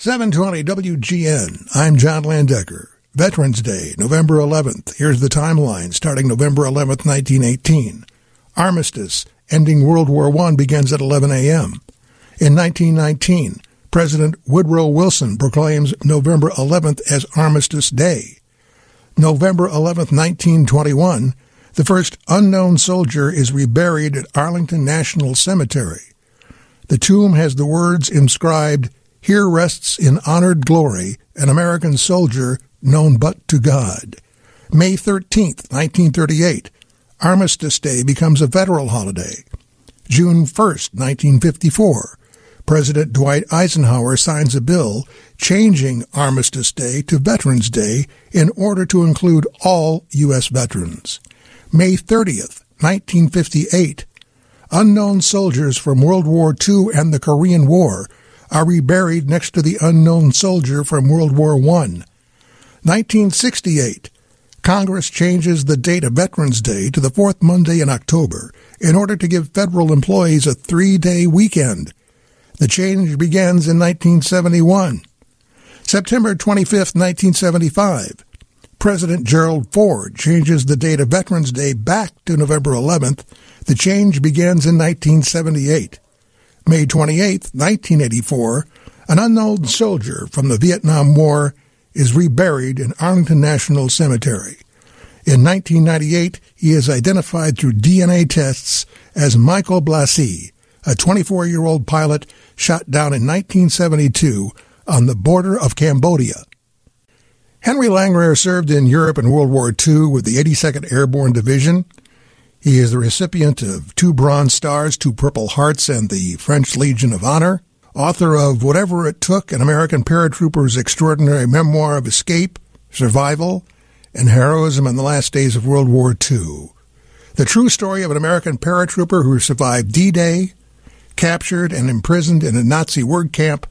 720 WGN. I'm John Landecker. Veterans Day, November 11th. Here's the timeline starting November 11th, 1918. Armistice, ending World War I, begins at 11 a.m. In 1919, President Woodrow Wilson proclaims November 11th as Armistice Day. November 11th, 1921, the first unknown soldier is reburied at Arlington National Cemetery. The tomb has the words inscribed, here rests in honored glory an American soldier known but to God. May 13, 1938, Armistice Day becomes a federal holiday. June 1, 1954, President Dwight Eisenhower signs a bill changing Armistice Day to Veterans Day in order to include all U.S. veterans. May 30th, 1958, unknown soldiers from World War II and the Korean War are reburied next to the unknown soldier from World War I. 1968. Congress changes the date of Veterans Day to the fourth Monday in October in order to give federal employees a three day weekend. The change begins in 1971. September 25, 1975. President Gerald Ford changes the date of Veterans Day back to November 11th. The change begins in 1978. May 28, 1984, an unknown soldier from the Vietnam War is reburied in Arlington National Cemetery. In 1998, he is identified through DNA tests as Michael Blassie, a 24 year old pilot shot down in 1972 on the border of Cambodia. Henry Langrehr served in Europe in World War II with the 82nd Airborne Division. He is the recipient of two Bronze Stars, two Purple Hearts, and the French Legion of Honor. Author of Whatever It Took, an American Paratrooper's Extraordinary Memoir of Escape, Survival, and Heroism in the Last Days of World War II. The true story of an American paratrooper who survived D-Day, captured and imprisoned in a Nazi word camp,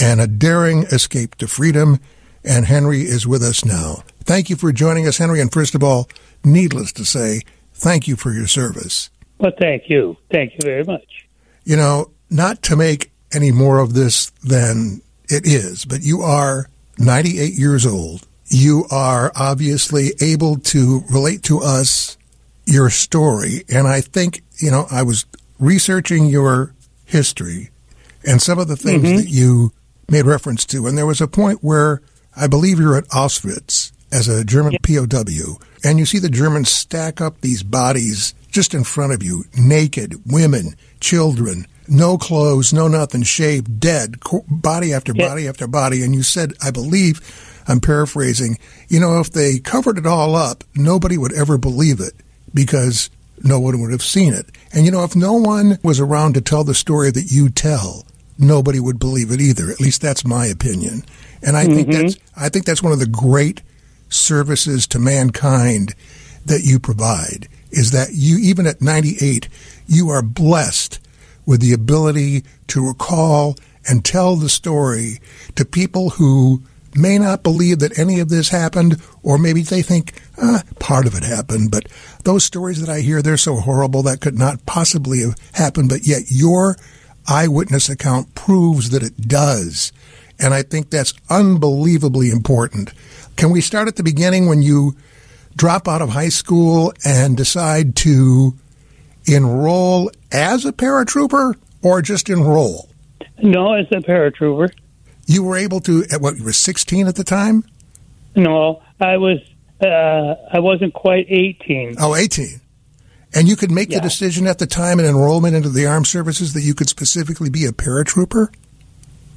and a daring escape to freedom. And Henry is with us now. Thank you for joining us, Henry. And first of all, needless to say, thank you for your service. Well, thank you. Thank you very much. You know, not to make any more of this than it is, but you are 98 years old. You are obviously able to relate to us your story. And I think, you know, I was researching your history and some of the things mm-hmm. that you made reference to. And there was a point where I believe you're at Auschwitz as a German yeah. POW, and you see the Germans stack up these bodies just in front of you, naked, women, children, no clothes, no nothing, shaved, dead, body after yeah. body after body. And you said, I believe, I'm paraphrasing, you know, if they covered it all up, nobody would ever believe it because no one would have seen it. And you know, if no one was around to tell the story that you tell, nobody would believe it either. At least that's my opinion. And I mm-hmm. think that's I think that's one of the great services to mankind that you provide is that you even at 98 you are blessed with the ability to recall and tell the story to people who may not believe that any of this happened, or maybe they think ah, part of it happened. But those stories that I hear, they're so horrible that could not possibly have happened. But yet your eyewitness account proves that it does. And I think that's unbelievably important. Can we start at the beginning when you drop out of high school and decide to enroll as a paratrooper or just enroll? No, as a paratrooper. You were able to, at what, you were 16 at the time? No, I was, uh, I wasn't quite 18. Oh, 18. And you could make yeah. the decision at the time in enrollment into the armed services that you could specifically be a paratrooper?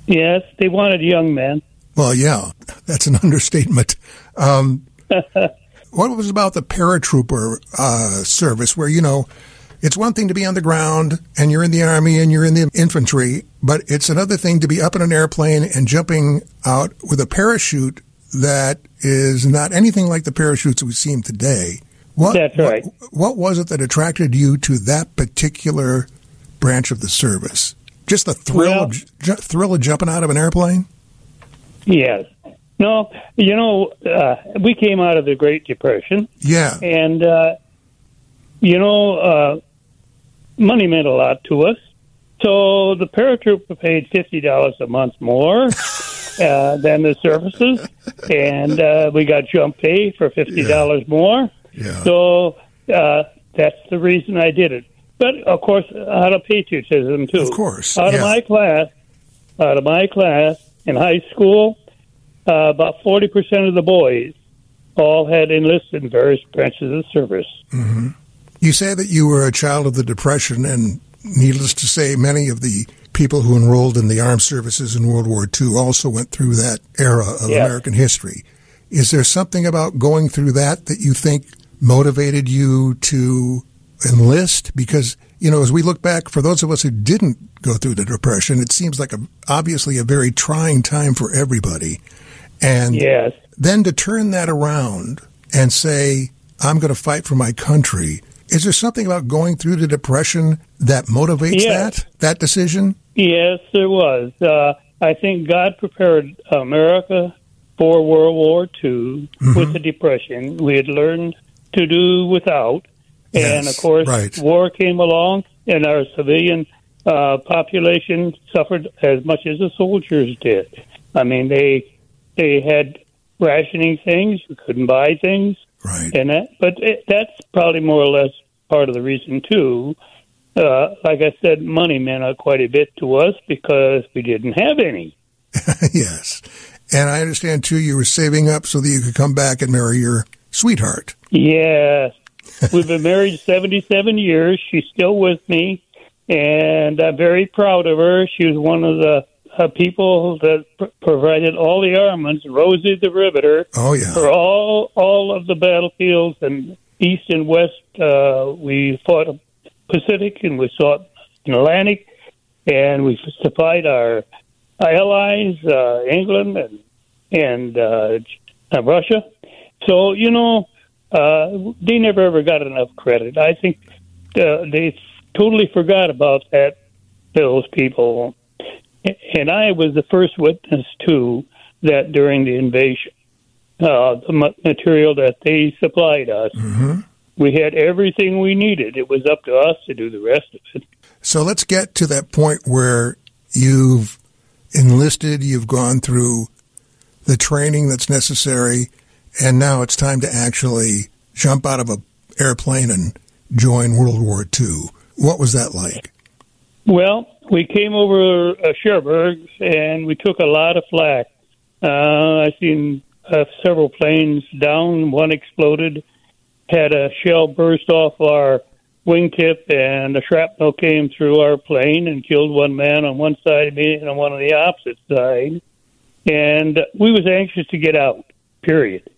Yes, they wanted young men. Well, yeah, that's an understatement. Um, what was about the paratrooper uh, service where, you know, it's one thing to be on the ground and you're in the army and you're in the infantry, but it's another thing to be up in an airplane and jumping out with a parachute that is not anything like the parachutes we've seen today. What, That's right. What, what was it that attracted you to that particular branch of the service? Just the thrill, well, of, ju- thrill of jumping out of an airplane? Yes. No, you know, uh, we came out of the Great Depression. Yeah. And, uh, you know, uh, money meant a lot to us. So the paratrooper paid fifty dollars a month more, uh, than the services, and uh, we got jump pay for fifty dollars more. Yeah. So uh, that's the reason I did it. But of course, out of patriotism too. Of course, out yeah. of my class, out of my class in high school, uh, about forty percent of the boys all had enlisted in various branches of the service. You say that you were a child of the Depression, and needless to say, many of the people who enrolled in the armed services in World War II also went through that era of Yeah. American history. Is there something about going through that that you think motivated you to enlist? Because, you know, as we look back, for those of us who didn't go through the Depression, it seems like a, obviously a very trying time for everybody. And Yes. then to turn that around and say, I'm going to fight for my country. Is there something about going through the depression that motivates Yes. that that decision? Yes, there was. Uh, I think God prepared America for World War II Mm-hmm. with the Depression. We had learned to do without. and of course, right. war came along, and our civilian uh, population suffered as much as the soldiers did. I mean, they they had rationing things, you couldn't buy things, Right. and that. But it, that's probably more or less part of the reason too. Uh, like I said, money meant uh, quite a bit to us because we didn't have any. yes. And I understand too you were saving up so that you could come back and marry your sweetheart. Yes, we've been married seventy-seven years. She's still with me, and I'm very proud of her. She was one of the uh, people that pr- provided all the armaments. Rosie the Riveter. Oh yeah. for all all of the battlefields and east and west. Uh, we fought Pacific and we fought in Atlantic, and we supplied our allies, uh, England and and uh, uh, Russia. So you know, uh, they never ever got enough credit. I think uh, they totally forgot about that. Those people, and I was the first witness to that during the invasion uh, the material that they supplied us. hmm We had everything we needed. It was up to us to do the rest of it. So let's get to that point where you've enlisted, you've gone through the training that's necessary, and now it's time to actually jump out of a airplane and join World War II. What was that like? Well, we came over uh, Cherbourg and we took a lot of flak. Uh, I seen uh, several planes down. One exploded, had a shell burst off our wingtip, and the shrapnel came through our plane and killed one man on one side of me and on one on the opposite side. And we was anxious to get out. Period.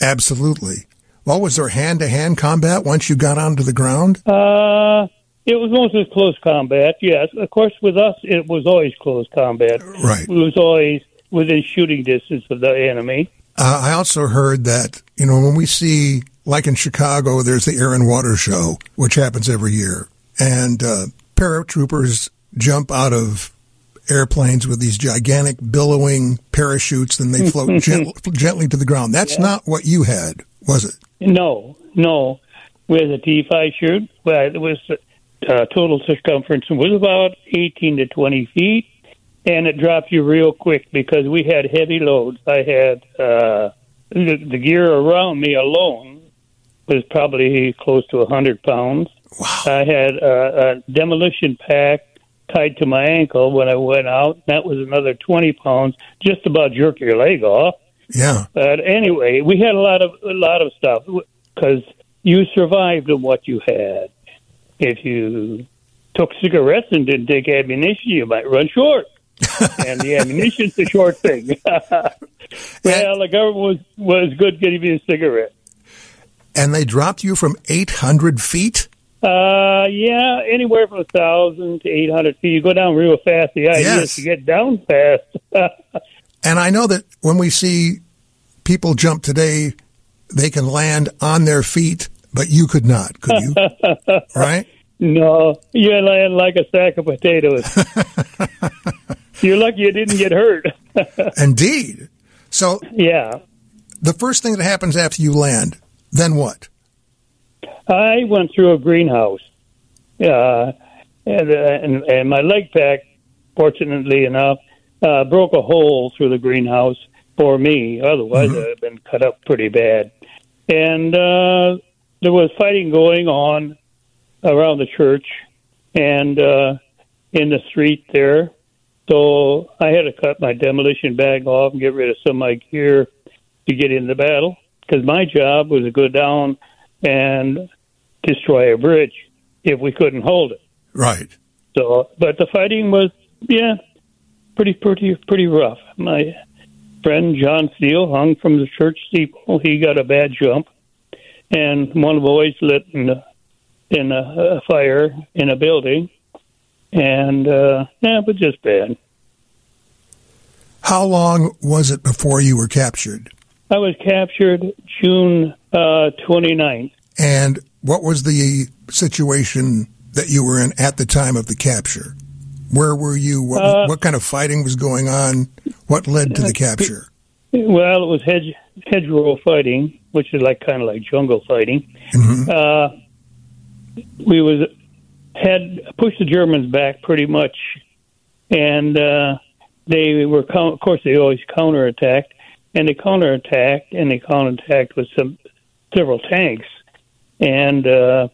Absolutely. Well, was there hand to hand combat once you got onto the ground? Uh, it was mostly close combat. Yes, of course. With us, it was always close combat. Right. It was always within shooting distance of the enemy. Uh, I also heard that, you know, when we see, like in Chicago, there's the Air and Water Show, which happens every year, and uh, paratroopers jump out of airplanes with these gigantic billowing parachutes, and they float gent- gently to the ground. That's not what you had, was it? No, no. With had a T5 chute. Well, it was uh, total circumference was about 18 to 20 feet, and it dropped you real quick because we had heavy loads. I had uh, the, the gear around me alone was probably close to 100 pounds. Wow. I had uh, a demolition pack tied to my ankle when I went out. That was another 20 pounds, just about jerk your leg off. Yeah. But anyway, we had a lot of a lot of stuff because you survived on what you had. If you took cigarettes and didn't take ammunition, you might run short. and the ammunition's the short thing. well, the government was was good getting me a cigarette. And they dropped you from 800 feet? Uh, yeah, anywhere from a thousand to eight hundred feet. You go down real fast. The idea Yes. is to get down fast. And I know that when we see people jump today, they can land on their feet, but you could not, could you? right? no, you land like a sack of potatoes. You're lucky you didn't get hurt. Indeed. So yeah. the first thing that happens after you land, then what? I went through a greenhouse, uh, and, uh, and and my leg pack, fortunately enough, uh, broke a hole through the greenhouse for me. Otherwise, mm-hmm. I'd have been cut up pretty bad. And uh, there was fighting going on around the church and uh, in the street there. So I had to cut my demolition bag off and get rid of some of my gear to get in the battle because my job was to go down and destroy a bridge if we couldn't hold it. Right. So, but the fighting was, yeah, pretty, pretty, pretty rough. My friend John Steele hung from the church steeple. He got a bad jump, and one of the boys lit in a, in a, a fire in a building, and uh, yeah, it was just bad. How long was it before you were captured? I was captured June uh, 29th. And what was the situation that you were in at the time of the capture? Where were you? What, uh, what kind of fighting was going on? What led to the capture? Well, it was hedge, hedgerow fighting, which is like kind of like jungle fighting. Mm-hmm. Uh, we was had pushed the Germans back pretty much, and uh, they were of course they always counterattacked, and they counterattacked and they counterattacked with some several tanks, and uh,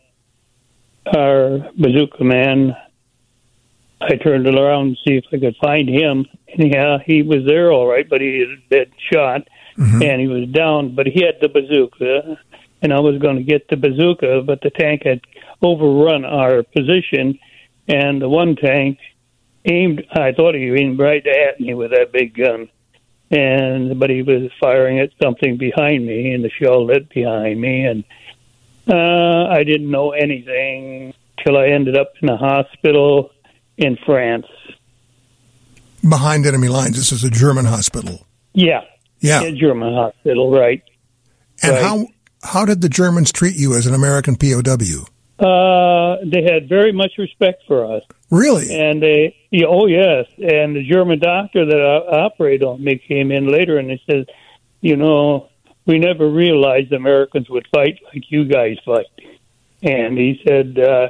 our bazooka man. I turned it around to see if I could find him. And yeah, he was there all right, but he had been shot mm-hmm. and he was down. But he had the bazooka, and I was going to get the bazooka, but the tank had overrun our position, and the one tank aimed. I thought he aimed right at me with that big gun, and but he was firing at something behind me, and the shell lit behind me, and uh, I didn't know anything till I ended up in a hospital in France. Behind enemy lines. This is a German hospital. Yeah. Yeah. A German hospital, right. And right. how how did the Germans treat you as an American POW? Uh, they had very much respect for us. Really? And they, yeah, oh yes. And the German doctor that operated on me came in later, and he said, you know, we never realized Americans would fight like you guys fight. And he said, uh,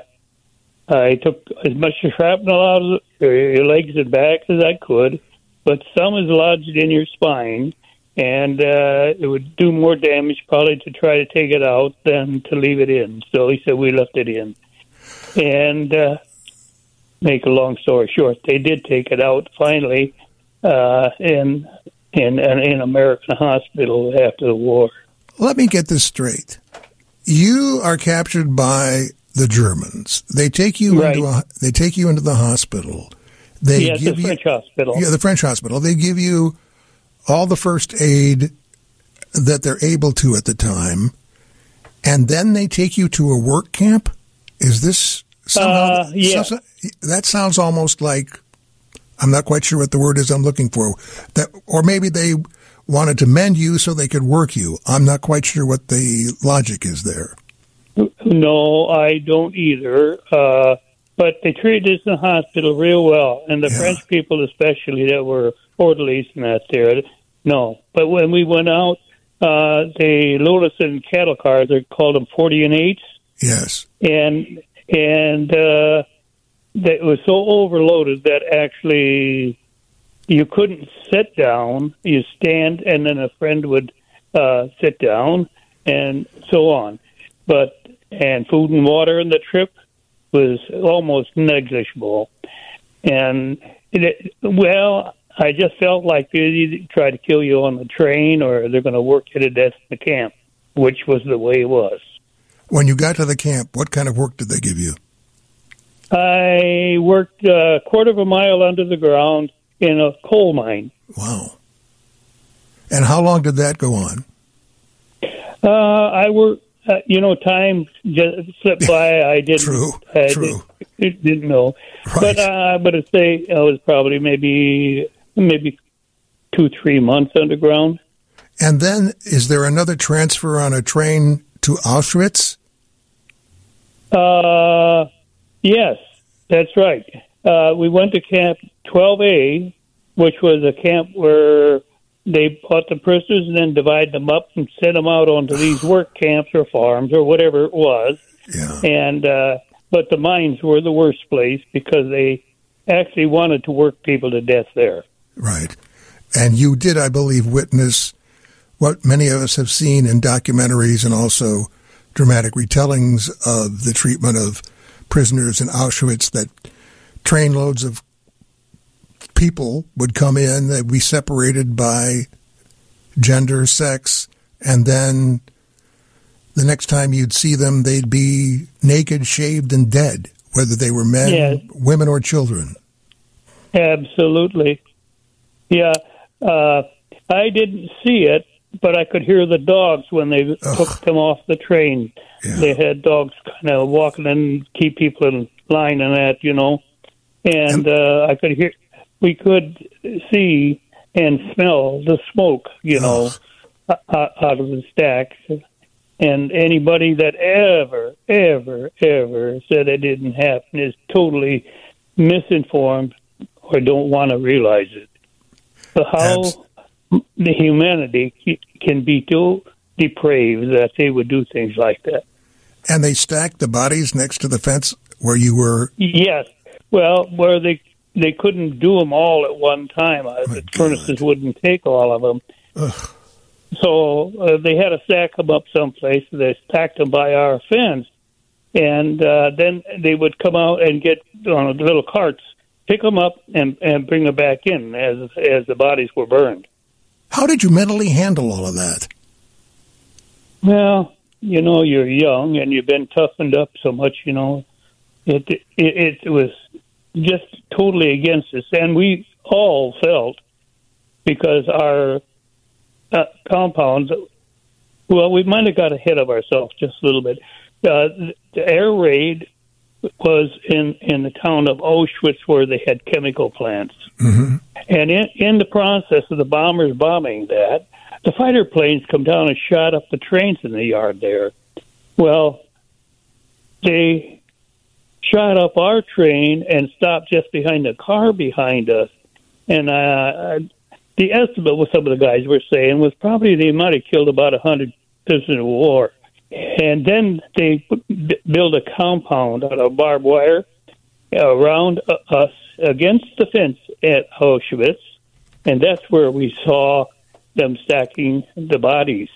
I took as much shrapnel out of your legs and back as I could, but some is lodged in your spine and uh, it would do more damage probably to try to take it out than to leave it in. So he said we left it in, and uh, make a long story short, they did take it out finally uh, in in in American hospital after the war. Let me get this straight. You are captured by the Germans. They take you right. into a, they take you into the hospital. They yes, give the French you, hospital. Yeah, the French hospital. They give you all the first aid that they're able to at the time, and then they take you to a work camp. Is this somehow? Uh, yeah. that sounds almost like I'm not quite sure what the word is I'm looking for. That, or maybe they wanted to mend you so they could work you. I'm not quite sure what the logic is there. No, I don't either. Uh, but they treated us in the hospital real well, and the yeah. French people, especially that were orderlies and that there. No, but when we went out, uh, they loaded us in cattle cars. They called them forty and eights. Yes, and and uh, that was so overloaded that actually you couldn't sit down. You stand, and then a friend would uh, sit down, and so on. But and food and water in the trip was almost negligible. And it, well, I just felt like they either try to kill you on the train or they're going to work you to death in the camp, which was the way it was. When you got to the camp, what kind of work did they give you? I worked a quarter of a mile under the ground in a coal mine. Wow. And how long did that go on? Uh, I worked uh, you know, time just slipped by. I didn't. True. I true. Didn't, didn't know. Right. But uh, but to say I was probably maybe maybe two three months underground. And then, is there another transfer on a train to Auschwitz? Uh, yes, that's right. Uh, we went to Camp 12A, which was a camp where they bought the prisoners and then divide them up and send them out onto these work camps or farms or whatever it was. Yeah. And uh, but the mines were the worst place because they actually wanted to work people to death there. Right. And you did, I believe, witness what many of us have seen in documentaries and also dramatic retellings of the treatment of prisoners in Auschwitz that trainloads of people would come in, they'd be separated by gender, sex, and then the next time you'd see them, they'd be naked, shaved, and dead, whether they were men, yes. women, or children. Absolutely. Yeah. Uh, I didn't see it, but I could hear the dogs when they Ugh. took them off the train. Yeah. They had dogs kind of walking and keep people in line and that, you know. And uh, I could hear, we could see and smell the smoke, you know, out of the stacks. And anybody that ever, ever, ever said it didn't happen is totally misinformed or don't want to realize it. So how the humanity can be so depraved that they would do things like that. And they stacked the bodies next to the fence where you were. Yes, well, where they they couldn't do them all at one time. Uh, the God. furnaces wouldn't take all of them. Ugh. So uh, they had to stack them up someplace. They stacked them by our fence, and uh, then they would come out and get on little carts, pick them up, and and bring them back in as as the bodies were burned. How did you mentally handle all of that? Well, you know, you're young and you've been toughened up so much. You know, it it, it was just totally against us, and we all felt because our uh, compounds. Well, we might have got ahead of ourselves just a little bit. Uh, the air raid was in in the town of Auschwitz, where they had chemical plants, mm-hmm. and in in the process of the bombers bombing that, the fighter planes come down and shot up the trains in the yard there. Well, they shot up our train and stopped just behind the car behind us. And uh, the estimate, what some of the guys were saying, was probably they might have killed about a hundred prisoners of war. And then they built a compound out of barbed wire around us against the fence at Auschwitz, and that's where we saw them stacking the bodies.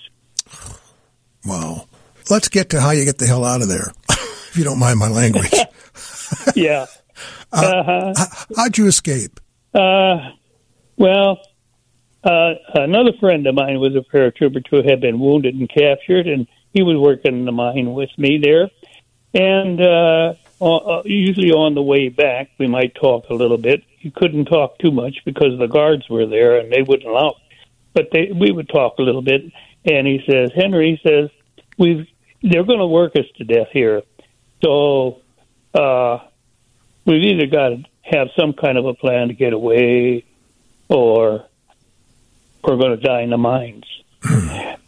Wow. Let's get to how you get the hell out of there, if you don't mind my language. yeah. Uh, uh-huh. How'd you escape? Uh, well, uh, another friend of mine was a paratrooper who had been wounded and captured, and he was working in the mine with me there. And uh, uh, usually on the way back, we might talk a little bit. You couldn't talk too much because the guards were there and they wouldn't allow. But they, we would talk a little bit. And he says, Henry says, we've they're going to work us to death here. So uh, we've either got to have some kind of a plan to get away, or we're going to die in the mines.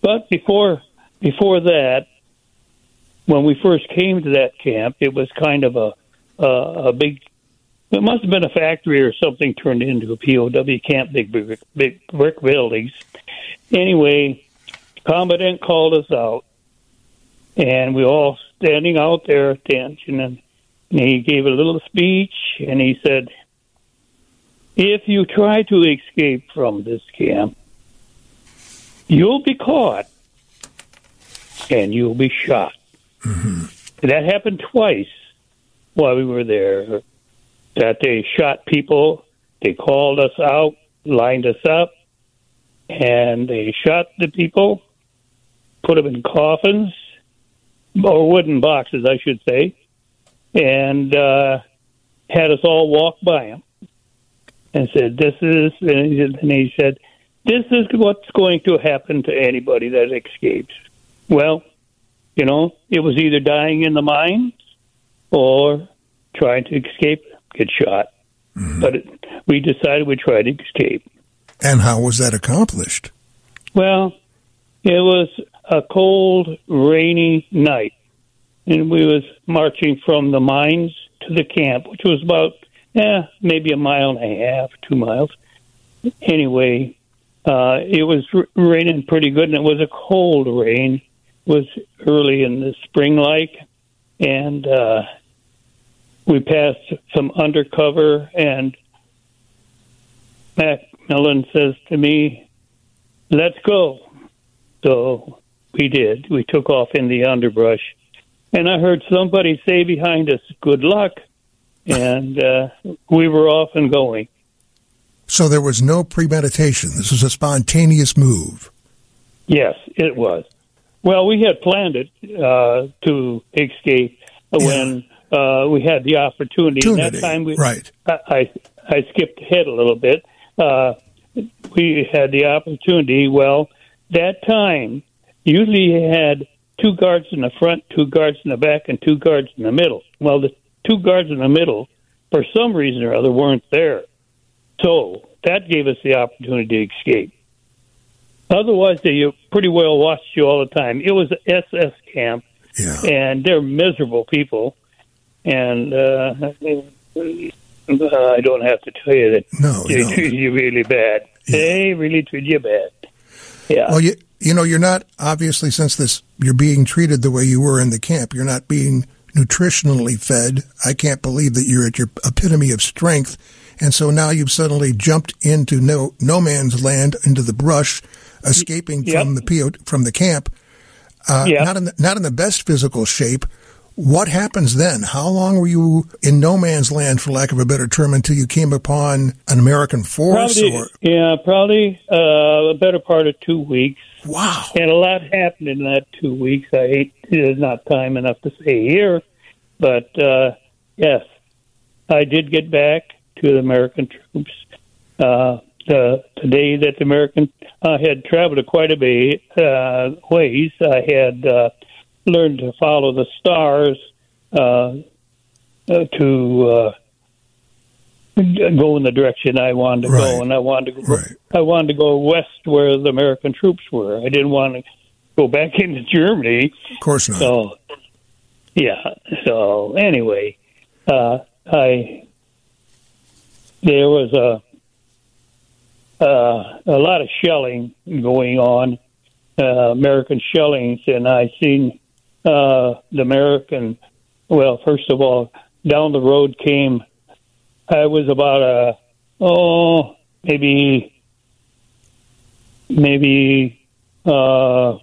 but before before that, when we first came to that camp, it was kind of a a, a big. It must have been a factory or something turned into a POW camp, big big, big brick buildings. Anyway, commandant called us out, and we all standing out there, attention, and and he gave a little speech and he said, If you try to escape from this camp, you'll be caught and you'll be shot. Mm-hmm. That happened twice while we were there. That they shot people, they called us out, lined us up, and they shot the people, put them in coffins, or wooden boxes, I should say, and uh, had us all walk by him and said, "This is," and he said, "This is what's going to happen to anybody that escapes." Well, you know, it was either dying in the mines or trying to escape, get shot. Mm-hmm. But it, we decided we'd try to escape. And how was that accomplished? Well, it was a cold, rainy night and we was marching from the mines to the camp, which was about eh, maybe a mile and a half, two miles. Anyway, uh, it was r- raining pretty good, and it was a cold rain. It was early in the spring, like, and uh, we passed some undercover and Macmillan says to me, "Let's go." So we did. We took off in the underbrush, and I heard somebody say behind us, "Good luck," and uh, we were off and going. So there was no premeditation. This was a spontaneous move. Yes, it was. Well, we had planned it uh, to escape when uh, we had the opportunity. And Opportunity, that time, we, right. I, I I skipped ahead a little bit. Uh, we had the opportunity. Well, that time usually you had two guards in the front, two guards in the back, and two guards in the middle. Well, the two guards in the middle, for some reason or other, weren't there. So that gave us the opportunity to escape. Otherwise, they pretty well watched you all the time. It was an SS camp, Yeah. and they're miserable people. And uh, I don't have to tell you that No, they treat you really bad. They really treat you bad. Yeah. Well, you you know you're not obviously since this you're being treated the way you were in the camp. You're not being nutritionally fed. I can't believe that you're at your epitome of strength, and so now you've suddenly jumped into no no man's land, into the brush, escaping Yep. from the PO, from the camp. Uh, Yep. Not in the, not in the best physical shape. What happens then? How long were you in no man's land, for lack of a better term, until you came upon an American force? Probably, or yeah, probably uh, a better part of two weeks. wow, And a lot happened in that two weeks. I hate there's not time enough to say here, but uh, yes, I did get back to the American troops. Uh, the, the day that the American I had traveled quite a bit uh, ways, I had uh, learned to follow the stars uh, uh, to uh, go in the direction I wanted to Right. go, and I wanted to go. Right. I wanted to go west where the American troops were. I didn't want to go back into Germany. of course not. So, yeah. So anyway, uh, I there was a uh, a lot of shelling going on, uh, American shellings, and I seen uh, the American. Well, first of all, down the road came. I was about a oh maybe maybe uh,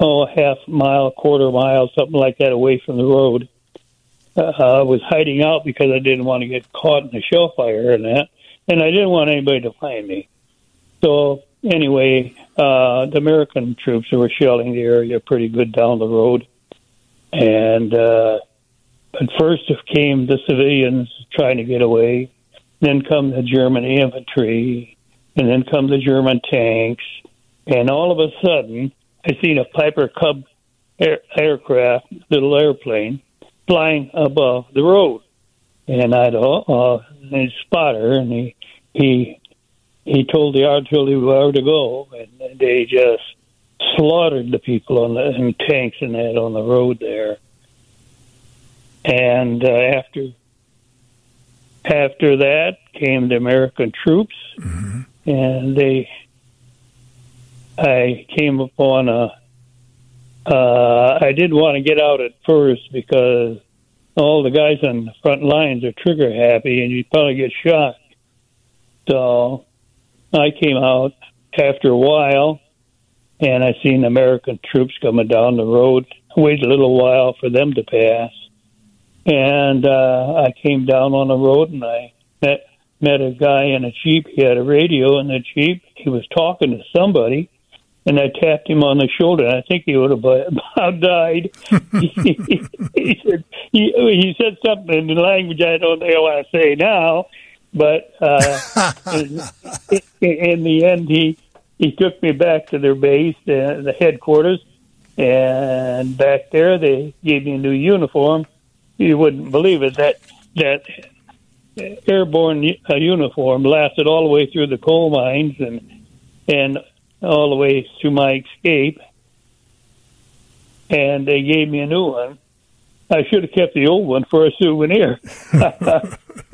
oh, a half mile, quarter mile, something like that away from the road. Uh, I was hiding out because I didn't want to get caught in a shell fire and that, and I didn't want anybody to find me. So anyway, uh, the American troops were shelling the area pretty good down the road, and uh, but first came the civilians trying to get away, then come the German infantry, and then come the German tanks, and all of a sudden, I seen a Piper Cub air, aircraft, little airplane, flying above the road, and I thought, uh, and spotter, and he he he told the artillery where to go, and they just slaughtered the people on the and tanks and that on the road there. And uh, after after that came the American troops, and they I came upon a. Uh, I didn't want to get out at first because all the guys on the front lines are trigger happy, and you'd probably get shot. So I came out after a while, and I seen American troops coming down the road. I waited a little while for them to pass, and uh, I came down on the road, and I met met a guy in a jeep. He had a radio in the jeep. He was talking to somebody, and I tapped him on the shoulder. And I think he would have about died. he, he said he, he said something in the language I don't think I want to say now, but uh, in, in the end, he he took me back to their base, uh, the headquarters, and back there they gave me a new uniform. You wouldn't believe it that that airborne uh, uniform lasted all the way through the coal mines and and all the way through my escape. And they gave me a new one. I should have kept the old one for a souvenir.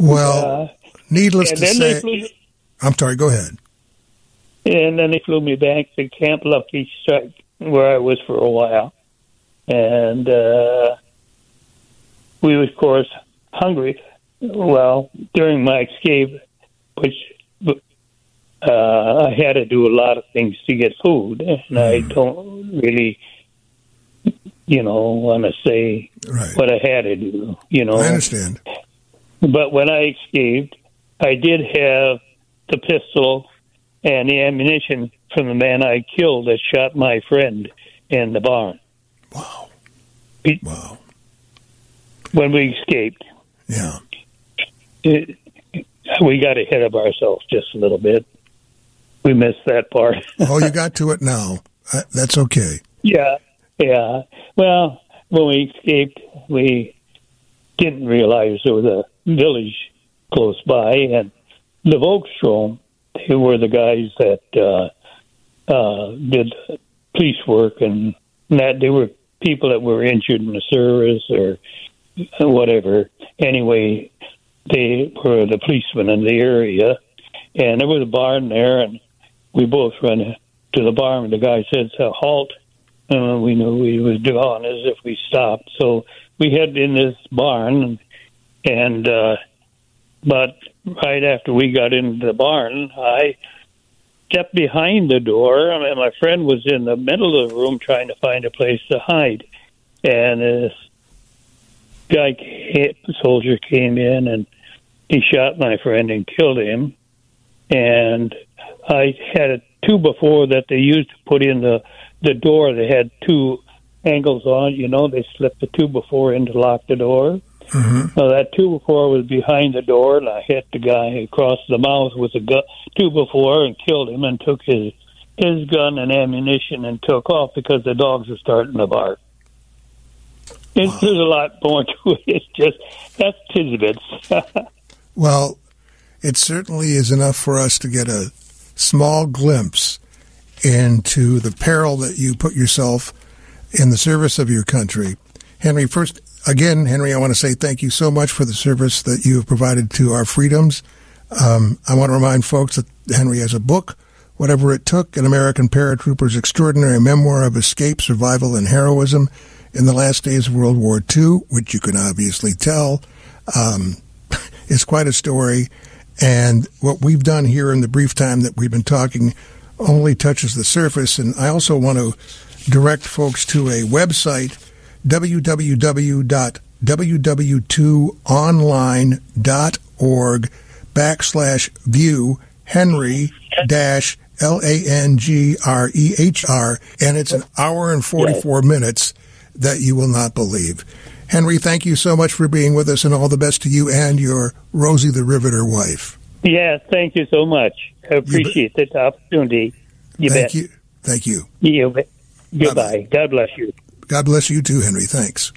Well, Uh, needless to say, I'm sorry. Go ahead. and then they flew me back to Camp Lucky Strike, where I was for a while, and uh, we was, of course, hungry. well, during my escape, which uh, I had to do a lot of things to get food, and mm. I don't really, you know, want to say right. what I had to do. You know, I understand. But when I escaped, I did have the pistol and the ammunition from the man I killed that shot my friend in the barn. Wow. wow. When we escaped. Yeah. It, we got ahead of ourselves just a little bit. We missed that part. oh, you got to it now. Uh, that's okay. Yeah, yeah. Well, when we escaped, we didn't realize there was a village close by, and the Volkssturm, they were the guys that uh, uh, did police work, and that they were people that were injured in the service or whatever. Anyway, they were the policemen in the area, and there was a barn there, and we both ran to the barn. And the guy said, "So halt." And we knew he was gone as if we stopped. So we head in this barn, and uh, but right after we got into the barn, I stepped behind the door. I mean, my friend was in the middle of the room trying to find a place to hide, and this guy, soldier, came in and he shot my friend and killed him. And I had a two before that they used to put in the the door. They had two angles on. You know, they slipped the two before in to lock the door. Mm-hmm. So that two before was behind the door, and I hit the guy across the mouth with a gu- two before and killed him, and took his his gun and ammunition and took off because the dogs were starting to bark. Wow. There's a lot more to it. It's just that's tidbits. well, it certainly is enough for us to get a small glimpse into the peril that you put yourself in the service of your country. Henry, first, again, Henry, I want to say thank you so much for the service that you have provided to our freedoms. Um, I want to remind folks that Henry has a book, Whatever It Took, an American Paratrooper's Extraordinary Memoir of Escape, Survival, and Heroism in the Last Days of World War II, which you can obviously tell um, is quite a story. And what we've done here in the brief time that we've been talking only touches the surface. And I also want to direct folks to a website, www.ww2online.org backslash view Henry dash L A N G R E H R, and it's an hour and 44 minutes that you will not believe. Henry, thank you so much for being with us, and all the best to you and your Rosie the Riveter wife. Yeah, thank you so much. I appreciate this opportunity. You bet. thank bet. you. Thank you. you bet. Goodbye. Bye-bye. God bless you. God bless you too, Henry. Thanks.